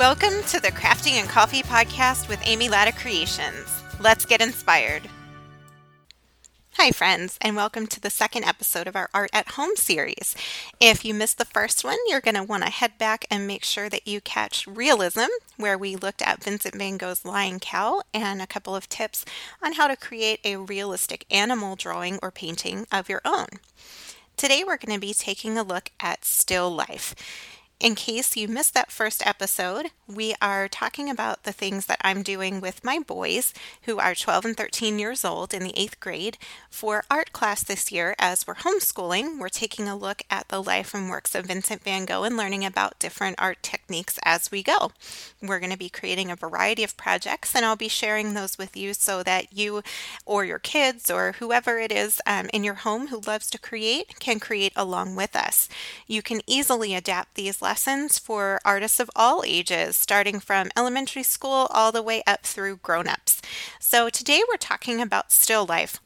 Welcome to the Crafting and Coffee podcast with Amy Latta Creations. Let's get inspired. Hi, friends, and welcome to the second episode of our Art at Home series. If you missed the first one, you're going to want to head back and make sure that you catch Realism, where we looked at Vincent van Gogh's Lying Cow and a couple of tips on how to create a realistic animal drawing or painting of your own. Today, we're going to be taking a look at still life. In case you missed that first episode, we are talking about the things that I'm doing with my boys who are 12 and 13 years old in the eighth grade for art class this year. As we're homeschooling, we're taking a look at the life and works of Vincent van Gogh and learning about different art techniques as we go. We're going to be creating a variety of projects, and I'll be sharing those with you so that you or your kids or whoever it is um, in your home who loves to create can create along with us. You can easily adapt these lessons for artists of all ages, starting from elementary school all the way up through grown ups. So today we're talking about still life.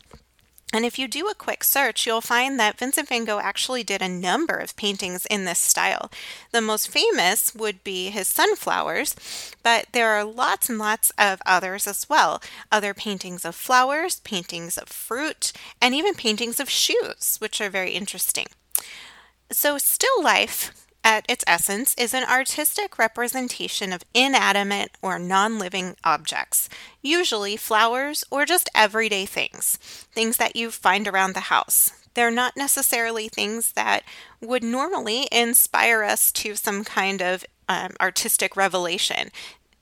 And if you do a quick search, you'll find that Vincent van Gogh actually did a number of paintings in this style. The most famous would be his sunflowers, but there are lots and lots of others as well. Other paintings of flowers, paintings of fruit, and even paintings of shoes, which are very interesting. So, still life at its essence, is an artistic representation of inanimate or non living objects, usually flowers or just everyday things, things that you find around the house. They're not necessarily things that would normally inspire us to some kind of um, artistic revelation.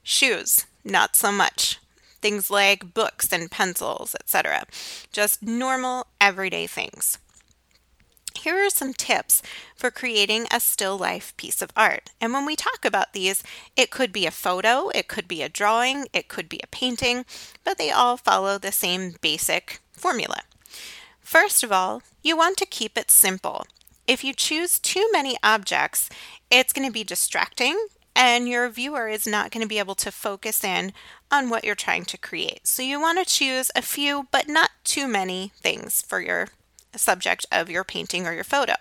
Shoes, not so much. Things like books and pencils, etc. Just normal, everyday things. Here are some tips for creating a still life piece of art. And when we talk about these, it could be a photo, it could be a drawing, it could be a painting, but they all follow the same basic formula. First of all, you want to keep it simple. If you choose too many objects, it's going to be distracting and your viewer is not going to be able to focus in on what you're trying to create. So you want to choose a few, but not too many things for your subject of your painting or your photo.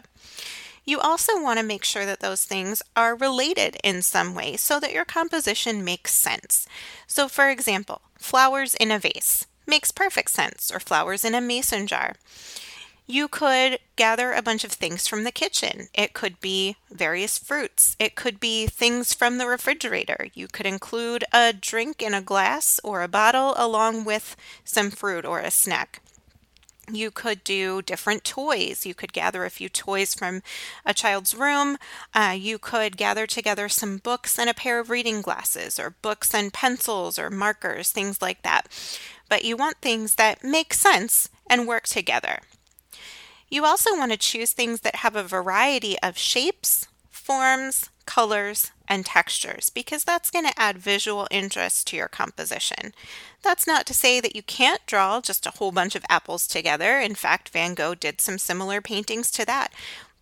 You also want to make sure that those things are related in some way so that your composition makes sense. So, for example, flowers in a vase makes perfect sense, or flowers in a mason jar. You could gather a bunch of things from the kitchen. It could be various fruits. It could be things from the refrigerator. You could include a drink in a glass or a bottle along with some fruit or a snack. You could do different toys. You could gather a few toys from a child's room. Uh, you could gather together some books and a pair of reading glasses, or books and pencils, or markers, things like that. But you want things that make sense and work together. You also want to choose things that have a variety of shapes, forms, colors, and textures because that's going to add visual interest to your composition. That's not to say that you can't draw just a whole bunch of apples together. In fact, Van Gogh did some similar paintings to that.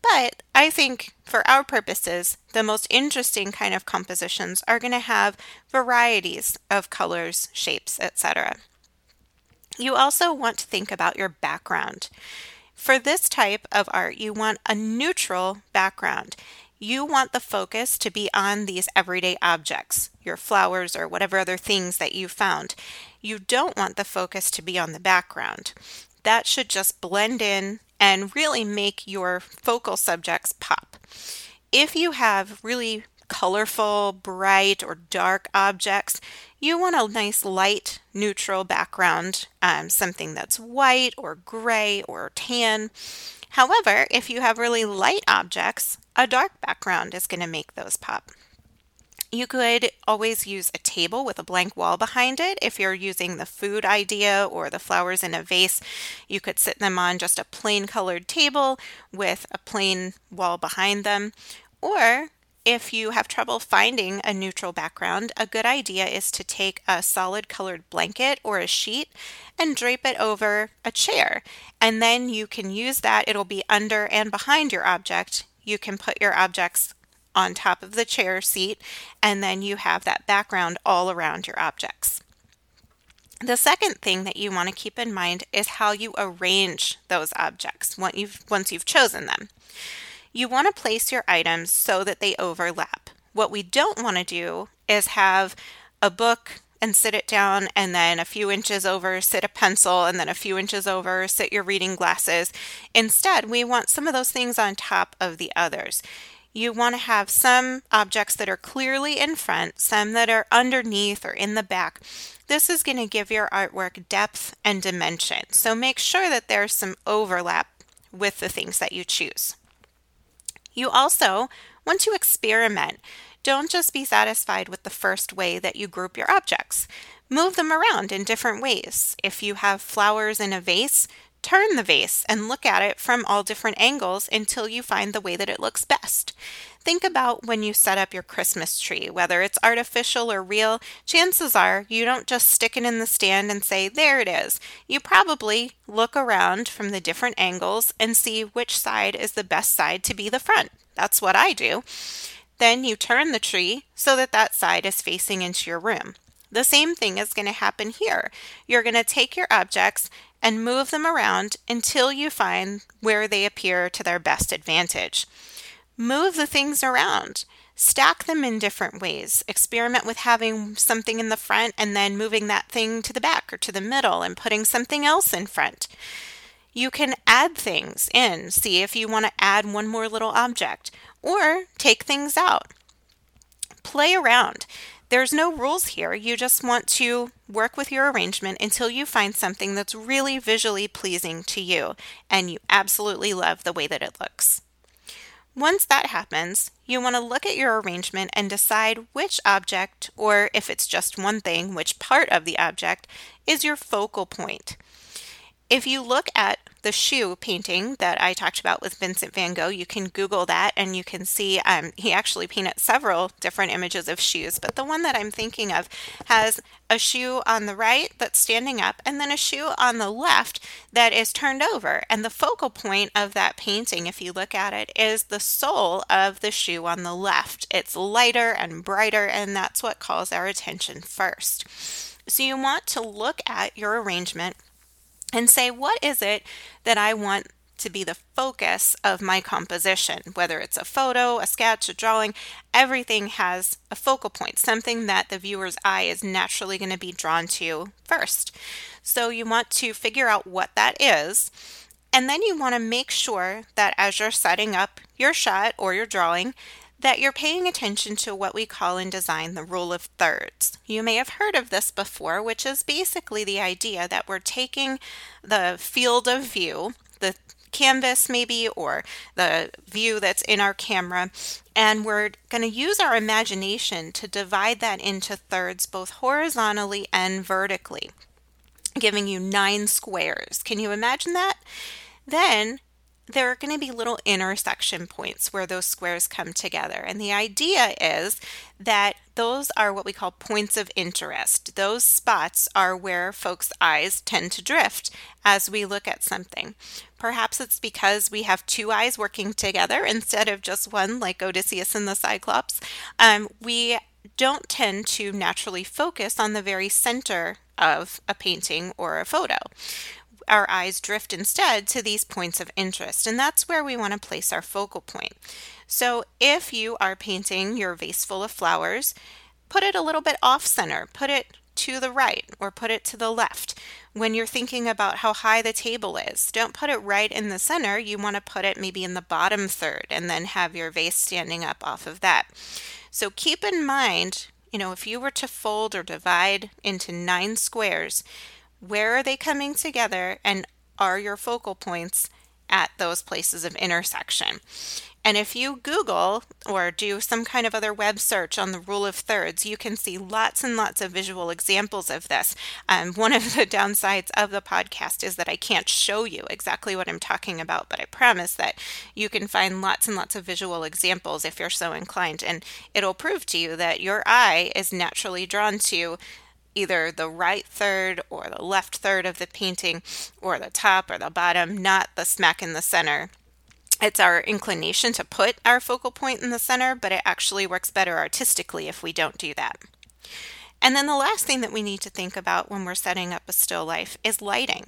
But I think for our purposes, the most interesting kind of compositions are going to have varieties of colors, shapes, etc. You also want to think about your background. For this type of art, you want a neutral background you want the focus to be on these everyday objects, your flowers or whatever other things that you found. You don't want the focus to be on the background. That should just blend in and really make your focal subjects pop. If you have really colorful, bright, or dark objects, you want a nice light, neutral background, um, something that's white or gray or tan. However, if you have really light objects, a dark background is going to make those pop. You could always use a table with a blank wall behind it. If you're using the food idea or the flowers in a vase, you could sit them on just a plain colored table with a plain wall behind them. Or if you have trouble finding a neutral background, a good idea is to take a solid colored blanket or a sheet and drape it over a chair. And then you can use that, it'll be under and behind your object. You can put your objects on top of the chair seat, and then you have that background all around your objects. The second thing that you want to keep in mind is how you arrange those objects once you've, once you've chosen them. You want to place your items so that they overlap. What we don't want to do is have a book and sit it down, and then a few inches over, sit a pencil, and then a few inches over, sit your reading glasses. Instead, we want some of those things on top of the others. You want to have some objects that are clearly in front, some that are underneath or in the back. This is going to give your artwork depth and dimension. So make sure that there's some overlap with the things that you choose. You also want to experiment. Don't just be satisfied with the first way that you group your objects. Move them around in different ways. If you have flowers in a vase, turn the vase and look at it from all different angles until you find the way that it looks best. Think about when you set up your Christmas tree, whether it's artificial or real, chances are you don't just stick it in the stand and say, there it is. You probably look around from the different angles and see which side is the best side to be the front. That's what I do. Then you turn the tree so that that side is facing into your room. The same thing is going to happen here. You're going to take your objects and move them around until you find where they appear to their best advantage. Move the things around. Stack them in different ways. Experiment with having something in the front and then moving that thing to the back or to the middle and putting something else in front. You can add things in, see if you want to add one more little object, or take things out. Play around. There's no rules here. You just want to work with your arrangement until you find something that's really visually pleasing to you and you absolutely love the way that it looks. Once that happens, you want to look at your arrangement and decide which object, or if it's just one thing, which part of the object is your focal point. If you look at the shoe painting that I talked about with Vincent van Gogh. You can Google that and you can see um, he actually painted several different images of shoes, but the one that I'm thinking of has a shoe on the right that's standing up and then a shoe on the left that is turned over. And the focal point of that painting, if you look at it, is the sole of the shoe on the left. It's lighter and brighter, and that's what calls our attention first. So you want to look at your arrangement and say, what is it that I want to be the focus of my composition? Whether it's a photo, a sketch, a drawing, everything has a focal point, something that the viewer's eye is naturally going to be drawn to first. So you want to figure out what that is. And then you want to make sure that as you're setting up your shot or your drawing, that you're paying attention to what we call in design the rule of thirds. You may have heard of this before, which is basically the idea that we're taking the field of view, the canvas maybe, or the view that's in our camera, and we're going to use our imagination to divide that into thirds both horizontally and vertically, giving you nine squares. Can you imagine that? Then there are going to be little intersection points where those squares come together. And the idea is that those are what we call points of interest. Those spots are where folks' eyes tend to drift as we look at something. Perhaps it's because we have two eyes working together instead of just one, like Odysseus and the Cyclops. Um, we don't tend to naturally focus on the very center of a painting or a photo our eyes drift instead to these points of interest, and that's where we want to place our focal point. So if you are painting your vase full of flowers, put it a little bit off center, put it to the right or put it to the left. When you're thinking about how high the table is, don't put it right in the center. You want to put it maybe in the bottom third and then have your vase standing up off of that. So keep in mind, you know, if you were to fold or divide into nine squares, where are they coming together and are your focal points at those places of intersection? And if you Google or do some kind of other web search on the rule of thirds, you can see lots and lots of visual examples of this. Um, one of the downsides of the podcast is that I can't show you exactly what I'm talking about, but I promise that you can find lots and lots of visual examples if you're so inclined. And it'll prove to you that your eye is naturally drawn to either the right third or the left third of the painting or the top or the bottom, not the smack in the center. It's our inclination to put our focal point in the center, but it actually works better artistically if we don't do that. And then the last thing that we need to think about when we're setting up a still life is lighting.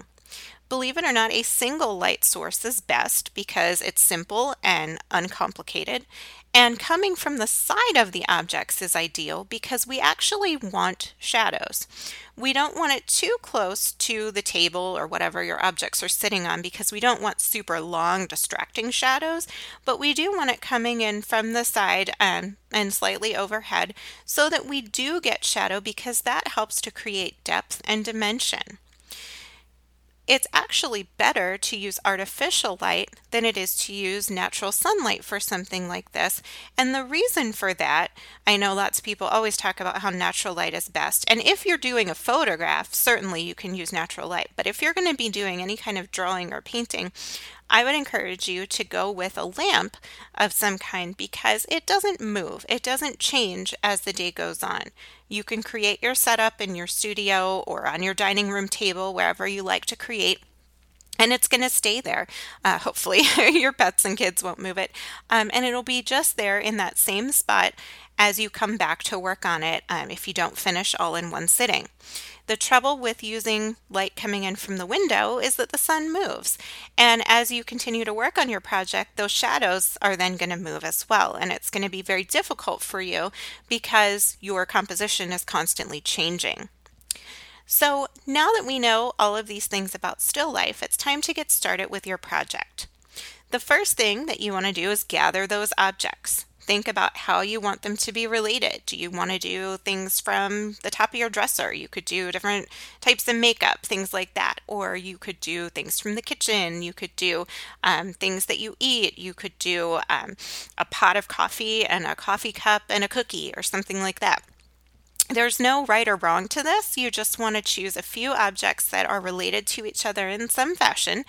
Believe it or not, a single light source is best because it's simple and uncomplicated. And coming from the side of the objects is ideal because we actually want shadows. We don't want it too close to the table or whatever your objects are sitting on because we don't want super long distracting shadows, but we do want it coming in from the side and, and slightly overhead so that we do get shadow because that helps to create depth and dimension it's actually better to use artificial light than it is to use natural sunlight for something like this. And the reason for that, I know lots of people always talk about how natural light is best. And if you're doing a photograph, certainly you can use natural light. But if you're going to be doing any kind of drawing or painting, I would encourage you to go with a lamp of some kind because it doesn't move, it doesn't change as the day goes on. You can create your setup in your studio or on your dining room table, wherever you like to create and it's going to stay there. Uh, hopefully, your pets and kids won't move it. Um, and it'll be just there in that same spot as you come back to work on it um, if you don't finish all in one sitting. The trouble with using light coming in from the window is that the sun moves. And as you continue to work on your project, those shadows are then going to move as well. And it's going to be very difficult for you because your composition is constantly changing. So now that we know all of these things about still life, it's time to get started with your project. The first thing that you want to do is gather those objects. Think about how you want them to be related. Do you want to do things from the top of your dresser? You could do different types of makeup, things like that. Or you could do things from the kitchen. You could do um, things that you eat. You could do um, a pot of coffee and a coffee cup and a cookie or something like that. There's no right or wrong to this. You just want to choose a few objects that are related to each other in some fashion.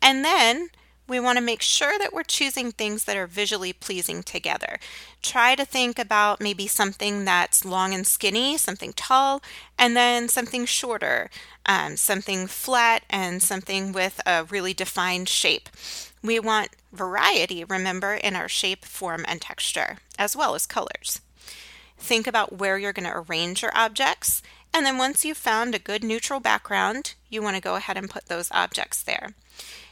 And then we want to make sure that we're choosing things that are visually pleasing together. Try to think about maybe something that's long and skinny, something tall, and then something shorter, um, something flat, and something with a really defined shape. We want variety, remember, in our shape, form, and texture, as well as colors. Think about where you're going to arrange your objects, and then once you've found a good neutral background, you want to go ahead and put those objects there.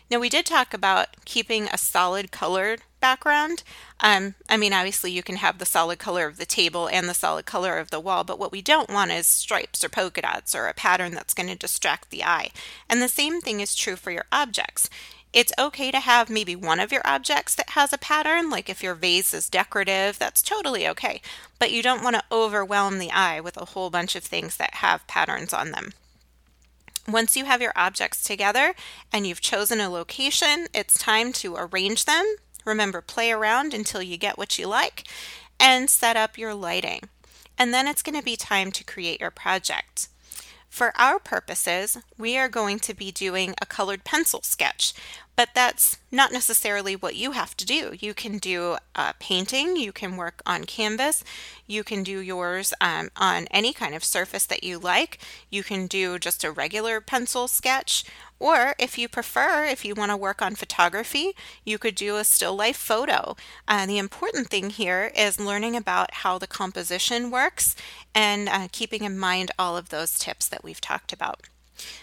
Now, we did talk about keeping a solid colored background. Um, I mean, obviously, you can have the solid color of the table and the solid color of the wall, but what we don't want is stripes or polka dots or a pattern that's going to distract the eye. And the same thing is true for your objects. It's okay to have maybe one of your objects that has a pattern, like if your vase is decorative, that's totally okay. But you don't want to overwhelm the eye with a whole bunch of things that have patterns on them. Once you have your objects together and you've chosen a location, it's time to arrange them. Remember, play around until you get what you like and set up your lighting. And then it's going to be time to create your project. For our purposes, we are going to be doing a colored pencil sketch, but that's not necessarily what you have to do. You can do a painting, you can work on canvas, you can do yours um, on any kind of surface that you like. You can do just a regular pencil sketch, or if you prefer, if you want to work on photography, you could do a still life photo. Uh, the important thing here is learning about how the composition works and uh, keeping in mind all of those tips that we've talked about.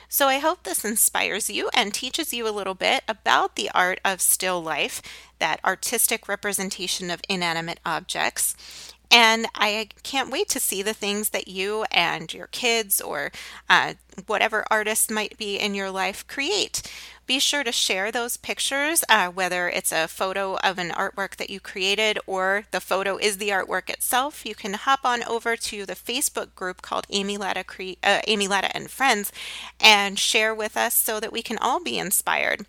So I hope this inspires you and teaches you a little bit about the art of still life, that artistic representation of inanimate objects. And I can't wait to see the things that you and your kids or uh, whatever artists might be in your life create. Be sure to share those pictures, uh, whether it's a photo of an artwork that you created or the photo is the artwork itself. You can hop on over to the Facebook group called Amy Latta, Cre- uh, Amy Latta and Friends and share with us so that we can all be inspired.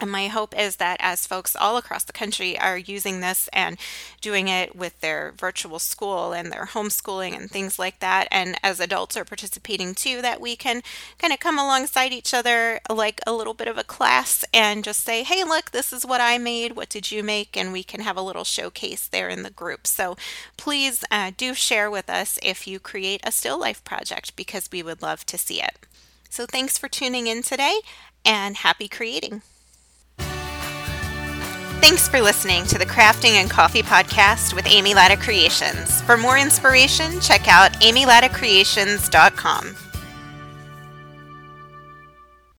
And my hope is that as folks all across the country are using this and doing it with their virtual school and their homeschooling and things like that, and as adults are participating too, that we can kind of come alongside each other like a little bit of a class and just say, hey, look, this is what I made. What did you make? And we can have a little showcase there in the group. So please uh, do share with us if you create a still life project because we would love to see it. So thanks for tuning in today and happy creating. Thanks for listening to the Crafting and Coffee podcast with Amy Latta Creations. For more inspiration, check out amylattacreations.com.